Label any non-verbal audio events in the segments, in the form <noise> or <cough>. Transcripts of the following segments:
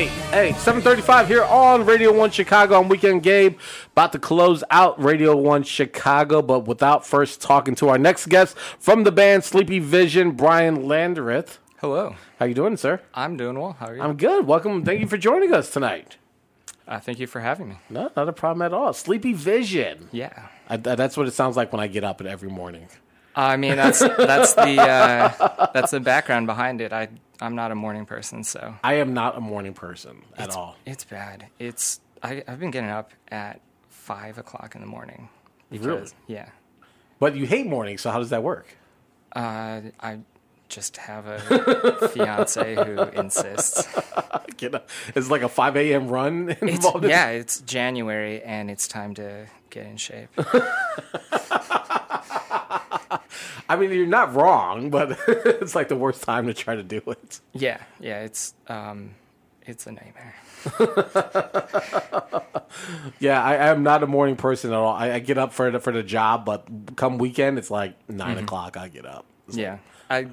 Hey, hey, hey, 735 here on Radio 1 Chicago. I'm Weekend Gabe. About to close out Radio 1 Chicago, but without first talking to our next guest from the band Sleepy Vision, Brian Landerith. Hello. How you doing, sir? I'm doing well. How are you? I'm good. Welcome. Thank you for joining us tonight. Uh, thank you for having me. No, not a problem at all. Sleepy Vision. Yeah. I, that's what it sounds like when I get up every morning. I mean, that's that's the uh, that's the background behind it. I I'm not a morning person, so I am not a morning person at it's, all. It's bad. It's I, I've been getting up at five o'clock in the morning. Because, Really? Yeah. But you hate mornings, so how does that work? Uh, I just have a <laughs> fiance who insists. <laughs> Get up. It's like a 5 a.m. run It's, involved. in- yeah, it's January and it's time to get in shape. <laughs> I mean, you're not wrong, but <laughs> it's like the worst time to try to do it. Yeah, yeah, it's um, it's a nightmare. <laughs> Yeah, I, I'm not a morning person at all. I, I get up for the, for the job, but come weekend, it's like 9 Mm-hmm. o'clock. I get up. Yeah, I.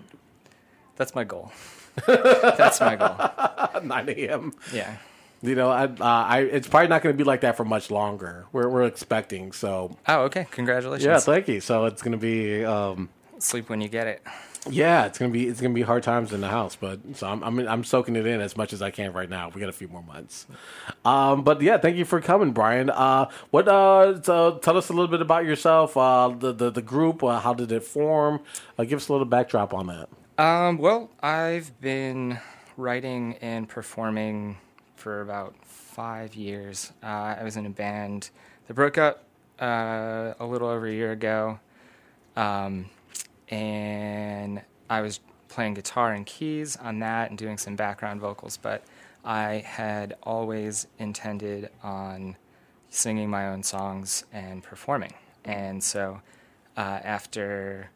That's my goal. <laughs> that's my goal. 9 a.m. Yeah. You know, I, uh, I it's probably not going to be like that for much longer. We're we're expecting. So Oh, okay. Congratulations. yeah, thank you. So it's going to be. Um, Sleep when you get it. Yeah, it's gonna be it's gonna be hard times in the house, but so I'm I'm, I'm soaking it in as much as I can right now. We got a few more months, um, but yeah, thank you for coming, Brian. Uh, what uh, so tell us a little bit about yourself, uh, the the, the group, uh, how did it form? Uh, give us a little backdrop on that. Um, well, I've been writing and performing for about five years. Uh, I was in a band that broke up uh, a little over a year ago, um, and I was playing guitar and keys on that and doing some background vocals. But I had always intended on singing my own songs and performing, and so uh, after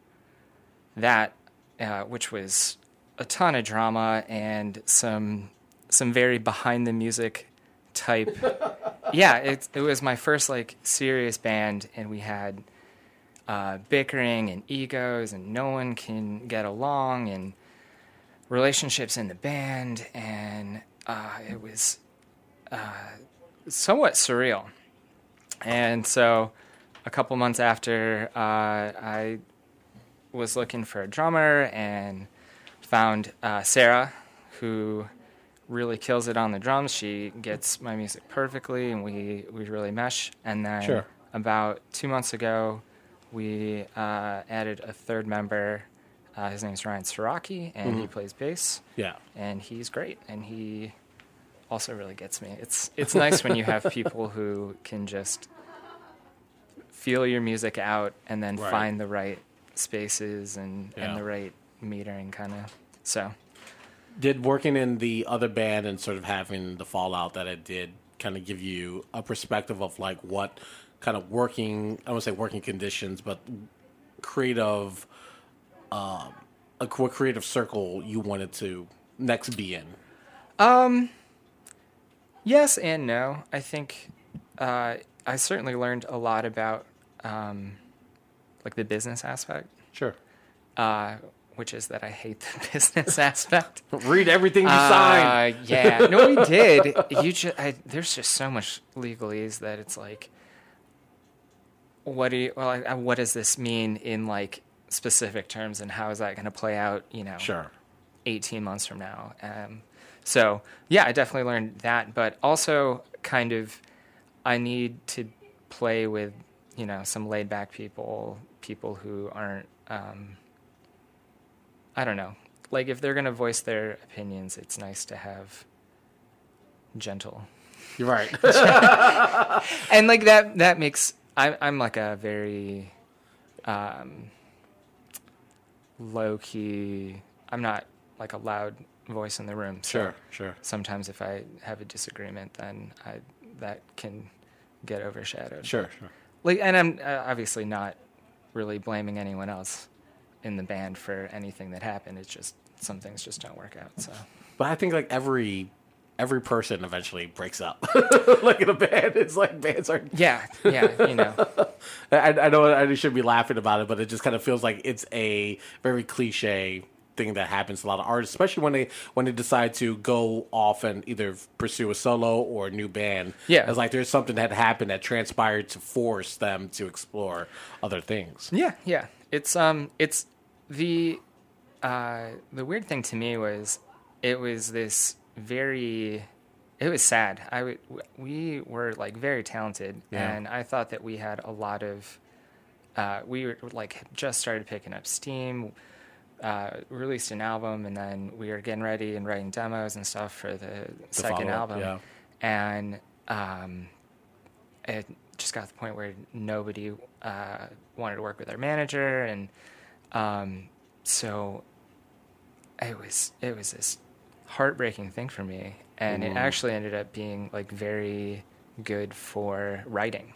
that, uh, which was a ton of drama and some some very behind the music type. <laughs> yeah, it it was my first like serious band, and we had uh, bickering and egos, and no one can get along, and relationships in the band, and uh, it was uh, somewhat surreal. And so, a couple months after, uh, I was looking for a drummer and found uh, Sarah, who really kills it on the drums. She gets my music perfectly, and we, we really mesh. And then Sure. about two months ago, we uh, added a third member. Uh, his name is Ryan Siraki, and he plays bass, Yeah, and he's great. And he also really gets me. It's it's <laughs> nice when you have people who can just feel your music out and then Right. find the right spaces and, Yeah. and the right metering kind of. So did working in the other band and sort of having the fallout that it did kind of give you a perspective of like what kind of working I won't say working conditions, but creative um a what creative circle you wanted to next be in. Um, yes and no. I think uh, I certainly learned a lot about um, like the business aspect, Sure. uh, which is that I hate the <laughs> business aspect. Read everything you signed. Uh, yeah, no, we did. You just, I, there's just so much legalese that it's like, what do you, well, like, uh, what does this mean in like specific terms, and how is that going to play out? You know, Sure. 18 months from now. Um, so yeah, I definitely learned that, but also kind of, I need to play with, you know, some laid back people, people who aren't, um, I don't know, like if they're going to voice their opinions, it's nice to have gentle You're right. <laughs> and like that that makes I, i'm like a very um low key i'm not like a loud voice in the room so sure, sure. sometimes if i have a disagreement then i that can get overshadowed Sure, sure. like and i'm uh, obviously not really blaming anyone else in the band for anything that happened it's just some things just don't work out so But I think like every every person eventually breaks up. <laughs> like in a band, it's like bands are. yeah yeah you know <laughs> I, I know I should be laughing about it, but it just kind of feels like it's a very cliche thing that happens to a lot of artists, especially when they when they decide to go off and either pursue a solo or a new band. Yeah. it's like there's something that happened that transpired to force them to explore other things. Yeah, yeah. It's um, it's the uh, the weird thing to me was it was this very it was sad. I w- we were like very talented, Yeah. and I thought that we had a lot of. Uh, we were like just started picking up steam. Uh, released an album, and then we were getting ready and writing demos and stuff for the, second album. yeah. And um, it just got to the point where nobody uh, wanted to work with our manager, and um, so it was it was this heartbreaking thing for me, and it actually ended up being like very good for writing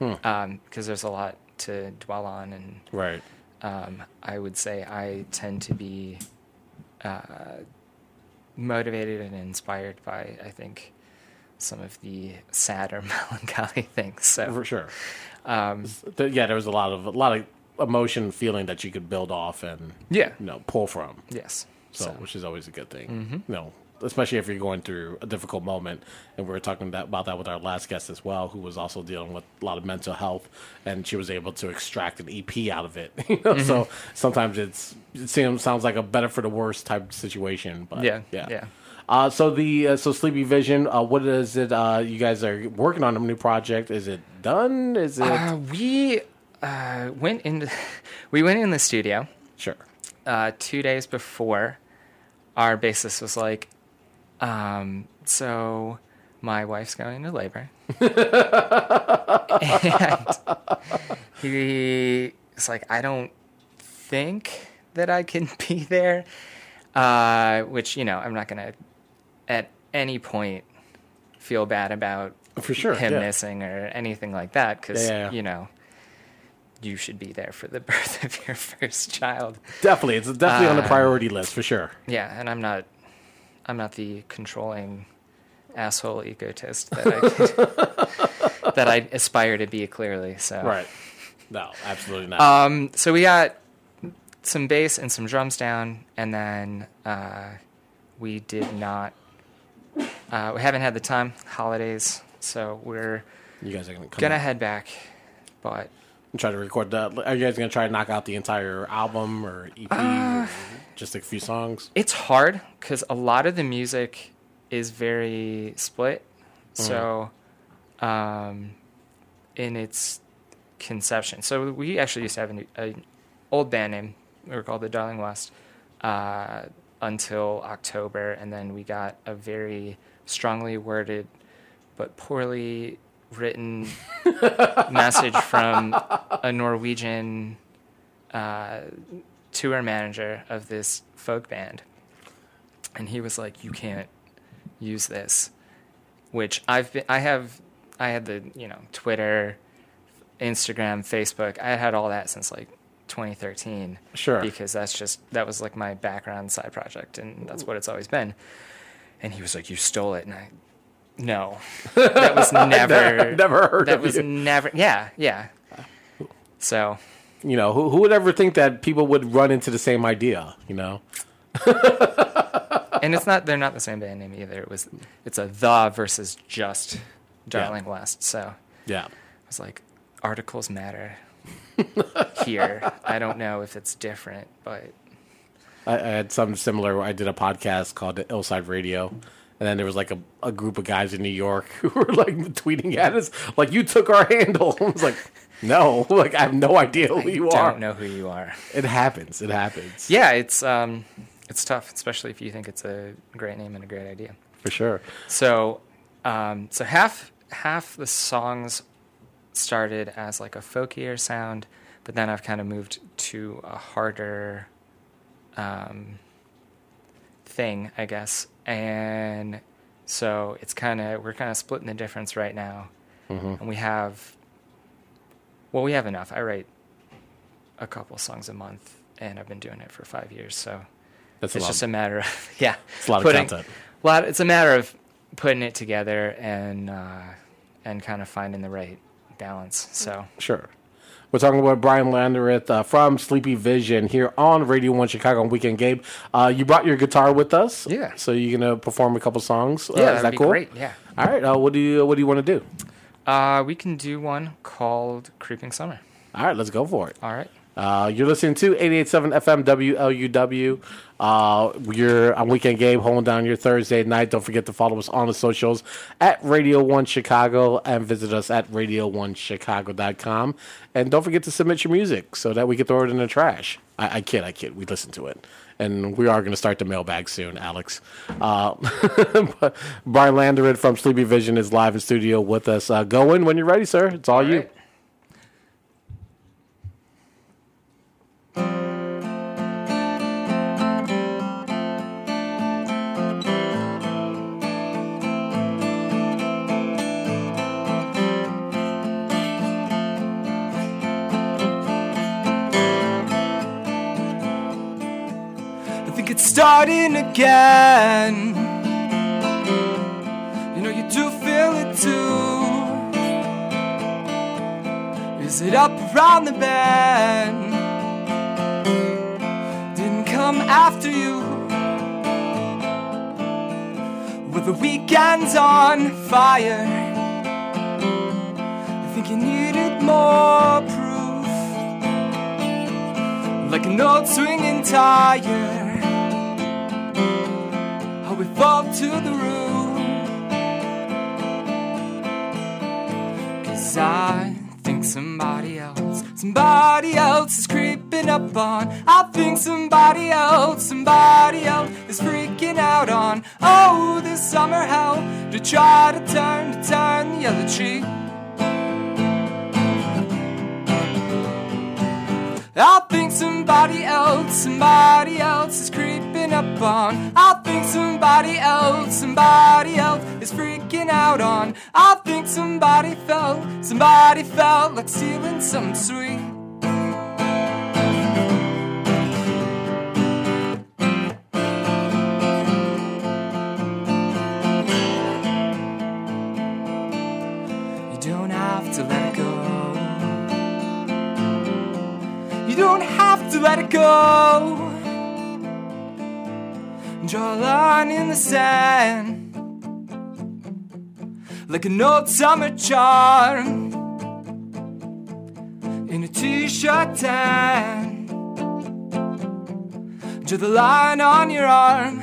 because there's a lot to dwell on, and Right. um, I would say I tend to be uh, motivated and inspired by I think some of the sadder <laughs> melancholy things. So For sure. um, Yeah, there was a lot of a lot of emotion, feeling that you could build off and yeah, you know pull from. yes. So, So, Mm-hmm. which is always a good thing. You know, especially if you're going through a difficult moment. And we were talking that, about that with our last guest as well, who was also dealing with a lot of mental health, and she was able to extract an EP out of it. <laughs> You know, so Mm-hmm. sometimes it's it seems sounds like a better for the worse type situation. But Yeah, yeah, yeah. Uh, so the uh, so Sleepy Vision, uh, what is it? Uh, you guys are working on a new project. Is it done? Is it uh, we uh, went into <laughs> we went in the studio sure? uh, two days before our bassist was like, um, so my wife's going into labor. <laughs> and he's like, I don't think that I can <laughs> be there. Uh, which, you know, I'm not going to at any point feel bad about For sure, him yeah. missing or anything like that because, yeah, yeah. you know, you should be there for the <laughs> birth of your first child. Definitely, it's definitely on the Uh, priority list for sure. Yeah, and I'm not, I'm not the controlling asshole egotist that I could, <laughs> <laughs> that I aspire to be. Clearly, so Right? No, absolutely not. Um, so we got some bass and some drums down, and then uh, we did not. Uh, we haven't had the time. Holidays, so we're you guys are gonna come gonna head back, but and try to record that. Are you guys gonna try to knock out the entire album or EP, Uh, or just a few songs? it's hard because a lot of the music is very split. So, um, in its conception, so we actually used to have an, an old band name. We were called the Darling West uh, until October, and then we got a very strongly worded but poorly written <laughs> message from a Norwegian uh, tour manager of this folk band, and he was like, "You can't use this," which I've been, I have, I had the you know Twitter, Instagram, Facebook. I had all that since like 2013. Sure. Because that's just that was like my background side project, and that's what it's always been. And he was like, "You stole it," and I, no, that was <laughs> never, Never heard of that was you. never, yeah, yeah. So You know, who, who would ever think that people would run into the same idea? You know, and it's not they're not the same band name either. It was it's a the versus just Darling West. So yeah. I was like, articles matter here. I don't know if it's different, but I, I had something similar. I did a podcast called Hillside Radio, and then there was like a, a group of guys in New York <laughs> who were like tweeting at us, like, "You took our handle." <laughs> I was like, "No, <laughs> like I have no idea who I you are. I don't know who you are. It happens. It happens. Yeah, it's um, it's tough, especially if you think it's a great name and a great idea. for sure. So, um, so half half the songs started as like a folkier sound, but then I've kind of moved to a harder um, thing, I guess. And so it's kind of we're kind of splitting the difference right now, and we have well, we have enough. I write a couple songs a month, and I've been doing it for five years, so That's a it's lot. just a matter of <laughs> yeah, it's a lot of putting- content. a lot. It's a matter of putting it together and uh, and kind of finding the right balance. So Sure. We're talking about Brian Landerith uh, from Sleepy Vision here on Radio One Chicago on Weekend Gabe. Uh, you brought your guitar with us, Yeah. So you're gonna perform a couple songs. Uh, Yeah, is that'd that be cool? great, yeah. All right. Uh, what do you What do you want to do? Uh, we can do one called Creeping Summer. All right, let's go for it. All right. Uh, you're listening to 88.7 FM WLUW. Uh, you're on Weekend Gabe, holding down your Thursday night. Don't forget to follow us on the socials at Radio 1 Chicago and visit us at radio1chicago.com. And don't forget to submit your music so that we can throw it in the trash. I, I kid, I kid. We listen to it. And we are going to start the mailbag soon, Alex. Uh, <laughs> Brian Landerith from Sleepy Vision is live in studio with us. Uh, go in when you're ready, sir. It's all, you. right. Starting again. You know, you do feel it too. Is it up around the bend? Didn't come after you. With the weekends on fire. I think you needed more proof like an old swinging tire. How we fall to the roof. Cause I think somebody else, somebody else is creeping up on. I think somebody else, somebody else is freaking out on. Oh, this summer hell to try to turn, to turn the other cheek. I think somebody else, somebody else is creeping up on. I think somebody else, somebody else is freaking out on. I think somebody felt, somebody felt like stealing something sweet. Like an old summer charm in a t-shirt tan. Draw the line on your arm.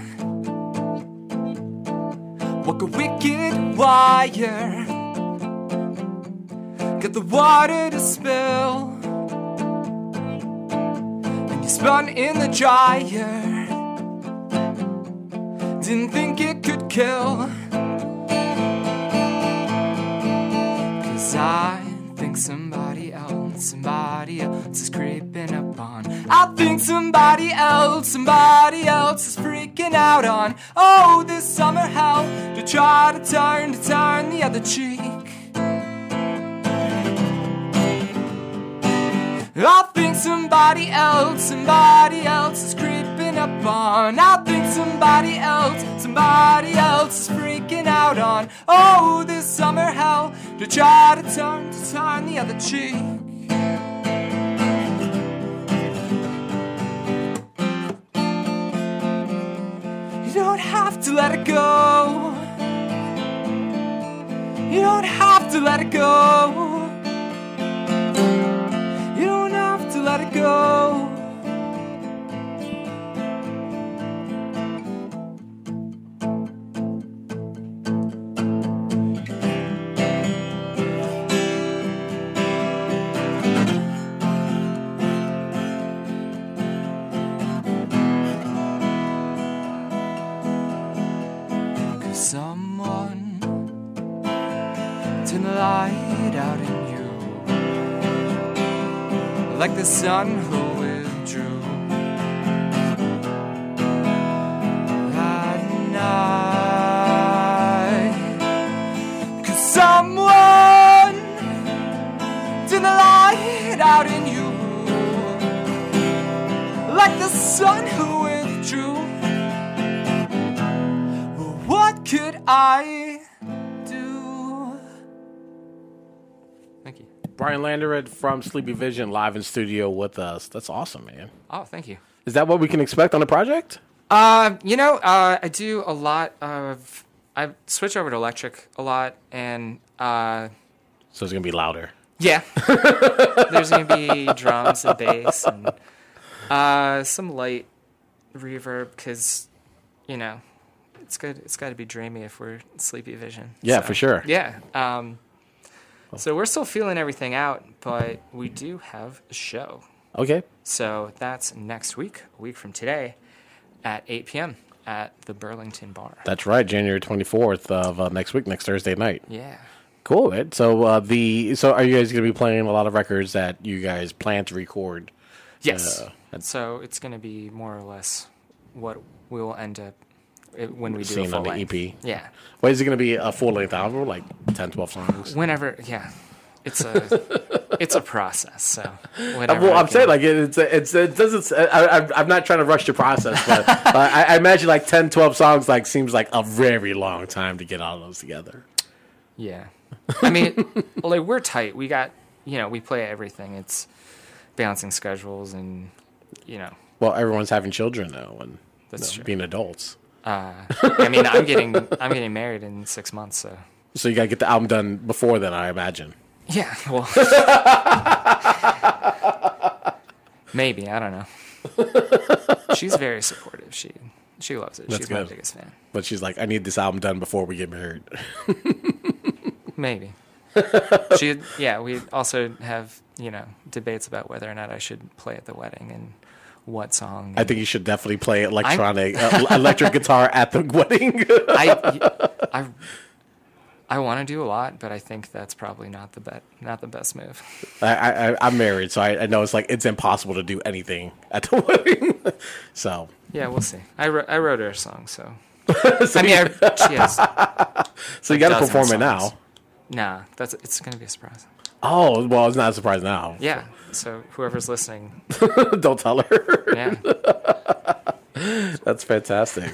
Walk a wicked wire. Get the water to spill and you spun in the dryer. Didn't think it could kill. Cause I think somebody else, somebody else is creeping up on. I think somebody else, somebody else is freaking out on. Oh, this summer hell to try to turn, to turn the other cheek. I think somebody else, somebody else is creeping up on. I think somebody else, somebody else is freaking out on. Oh, this summer hell to try to turn, to turn the other cheek. You don't have to let it go. You don't have to let it go. You don't have to let it go. Sun Brian Landerith from Sleepy Vision live in studio with us. That's awesome, man. Oh, thank you. Is that what we can expect on the project? Uh, you know, uh, I do a lot of. I switch over to electric a lot, and uh, So it's gonna be louder. yeah, <laughs> there's gonna be drums and bass and uh, some light reverb because you know it's good. It's got to be dreamy if we're Sleepy Vision. Yeah, So, for sure. Yeah. Um, so we're still feeling everything out, but we do have a show. Okay. So that's next week, a week from today, at 8 p.m. at the Burlington Bar. That's right, January twenty fourth of uh, next week, next Thursday night. Yeah. Cool, man. So uh, the so are you guys gonna be playing a lot of records that you guys plan to record? Yes. Uh, and- so it's going to be more or less what we will end up when we do a Seeing full on the length. EP. Yeah. What is it gonna be a full length album, like 10, 12 songs? Whenever, yeah. It's a <laughs> it's a process. So whatever. Well, I'm saying like it, it's it's it doesn't. I, I, I'm not trying to rush the process, but <laughs> uh, I, I imagine like 10, 12 songs like seems like a very long time to get all those together. Yeah. I mean, <laughs> like we're tight. We got you know we play everything. It's balancing schedules and you know Well, everyone's having children now and That's you know, being adults, Uh, I mean, I'm getting I'm getting married in six months, so so you gotta get the album done before then. I imagine. yeah. Well, maybe I don't know. She's very supportive. She she loves it. That's She's my biggest fan. But she's like, I need this album done before we get married. Maybe. She yeah. We also have you know debates about whether or not I should play at the wedding and what song. I think you should definitely play electronic, uh, electric <laughs> guitar at the wedding. <laughs> I I I want to do a lot, but I think that's probably not the bet not the best move. I, I, I'm married, so I, I know it's like it's impossible to do anything at the <laughs> wedding. so, Yeah, we'll see. I, wr- I wrote her a song, so. I mean, I, she has. so you got to perform it now. Nah, that's it's gonna be a surprise. Oh, well, it's not a surprise now. Yeah. So whoever's listening, <laughs> Don't tell her. yeah, <laughs> That's fantastic.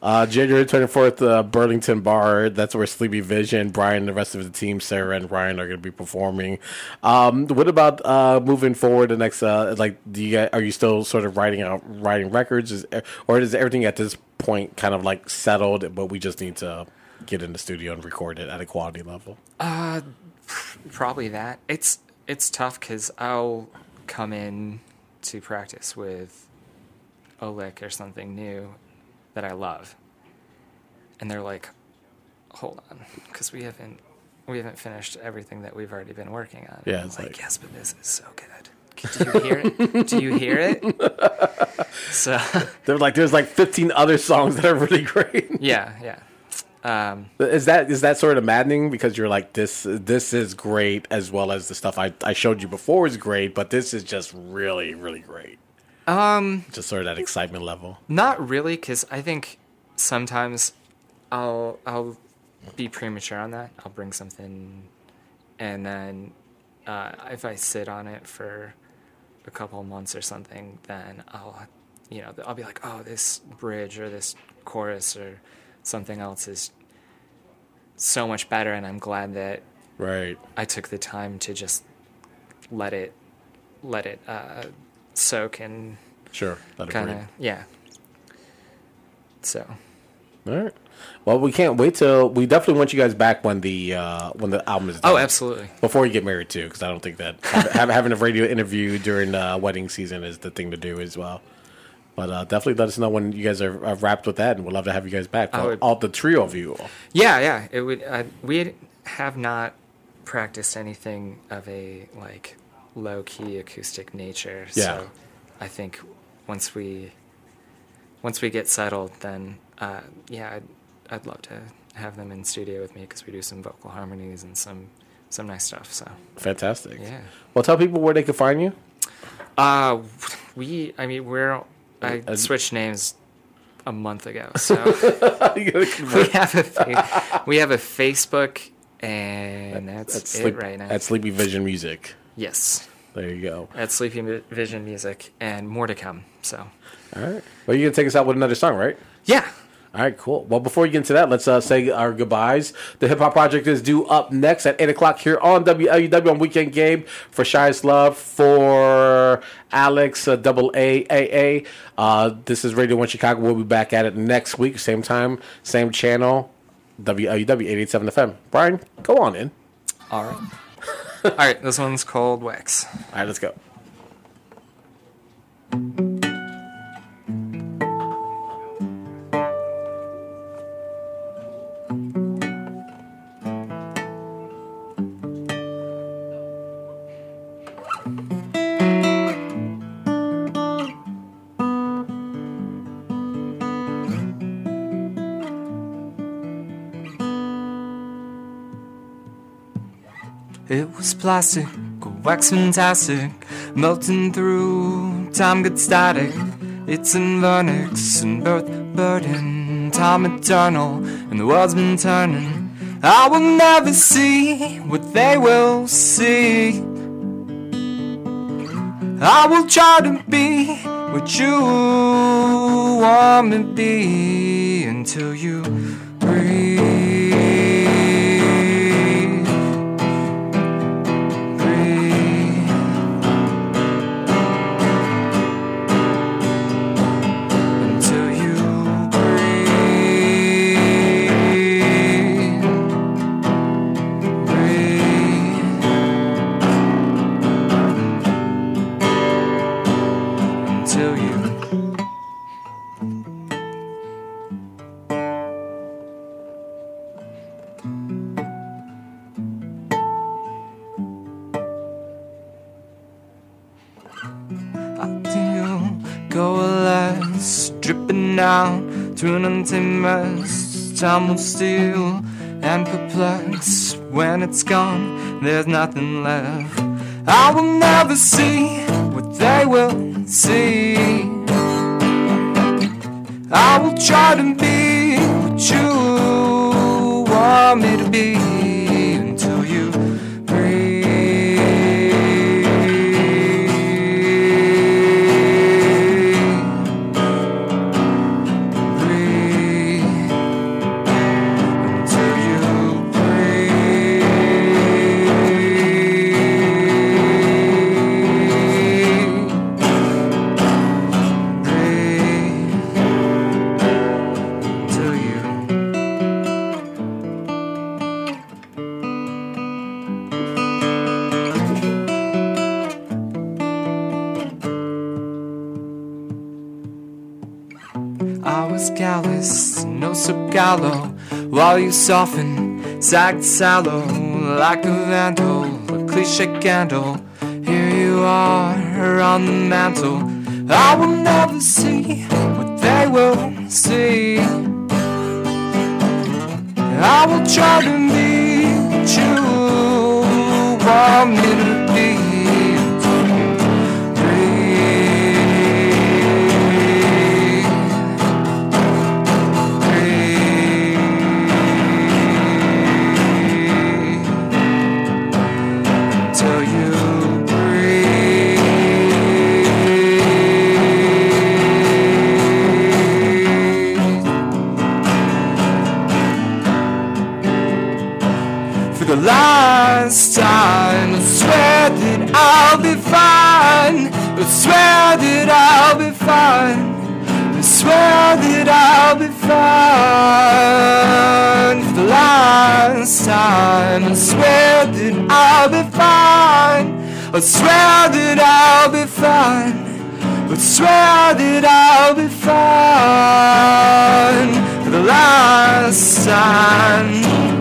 uh, January 24th, uh, Burlington Bar. That's where Sleepy Vision, Brian, and the rest of the team, Sarah and Ryan are going to be performing. Um, what about uh, moving forward? The next, uh, like, do you guys, are you still sort of writing out writing records, is, or is everything at this point kind of like settled, but we just need to get in the studio and record it at a quality level? Probably that. It's it's tough because I'll come in to practice with a lick or something new that I love, and they're like, "Hold on, because we haven't we haven't finished everything that we've already been working on." Yeah, it's like, like- yes, but this is so good. Do you hear it? Do you hear it? <laughs> So They're like, there's like 15 other songs that are really great. <laughs> yeah, yeah. Um, Is that is that sort of maddening because you're like this this is great as well as the stuff I, I showed you before is great, but this is just really really great. Um, just sort of that excitement level. Not really, because I think sometimes I'll I'll be premature on that. I'll bring something, and then uh, if I sit on it for a couple months or something, then I'll you know I'll be like, oh, this bridge or this chorus or something else is so much better, and I'm glad that Right. I took the time to just let it let it uh, soak and Sure. Kind of yeah. So All right. Well, we can't wait till we definitely want you guys back when the uh, when the album is done. oh, absolutely. Before you get married too, because I don't think that <laughs> having a radio interview during uh, wedding season is the thing to do as well. But uh, definitely let us know when you guys are, are wrapped with that, and we'd love to have you guys back. Would- all the trio of you. Yeah, yeah. It would. Uh, we have not practiced anything of a like low key acoustic nature. Yeah. So I think once we once we get settled, then uh, yeah, I'd, I'd love to have them in studio with me because we do some vocal harmonies and some some nice stuff. So Fantastic. yeah. Well, tell people where they can find you. Uh, we. I mean, we're. I Uh, switched names a month ago, <laughs> so. <laughs> We have a fa- we have a Facebook, and that's at it Sleep- right now. At Sleepy Vision Music. yes, There you go. at Sleepy Vision Music, and more to come. So, All right. Well, you're gonna take us out with another song, right? yeah. All right, cool. Well, before we get into that, let's uh, say our goodbyes. The Hip Hop Project is due up next at 8 o'clock here on WLUW on Weekend Gabe for Shyest Love, for Alex, uh, double A A A. Uh, this is Radio 1 Chicago. We'll be back at it next week, same time, same channel, WLUW 887 FM. Brian, go on in. All right. <laughs> All right, this one's called Wax. All right, let's go. Plastic, wax fantastic, melting through. Time gets static. It's in vernix and birth burden. Time eternal, and the world's been turning. I will never see what they will see. I will try to be what you want me to be until you breathe. breathe. You coalesce, dripping down to an untamed mess. Time will steal and perplex. When it's gone, there's nothing left. I will never see what they will see. I will try to be what you want me to be you soften, sagged sallow, like a vandal, a cliche candle. Here you are on the mantle. I will never see what they will see. I will try to meet you want me. this time. I swear that I'll be fine. I swear that I'll be fine. I swear that I'll be fine for the last time. I swear that I'll be fine. I swear that I'll be fine. I swear that I'll be fine for the last time.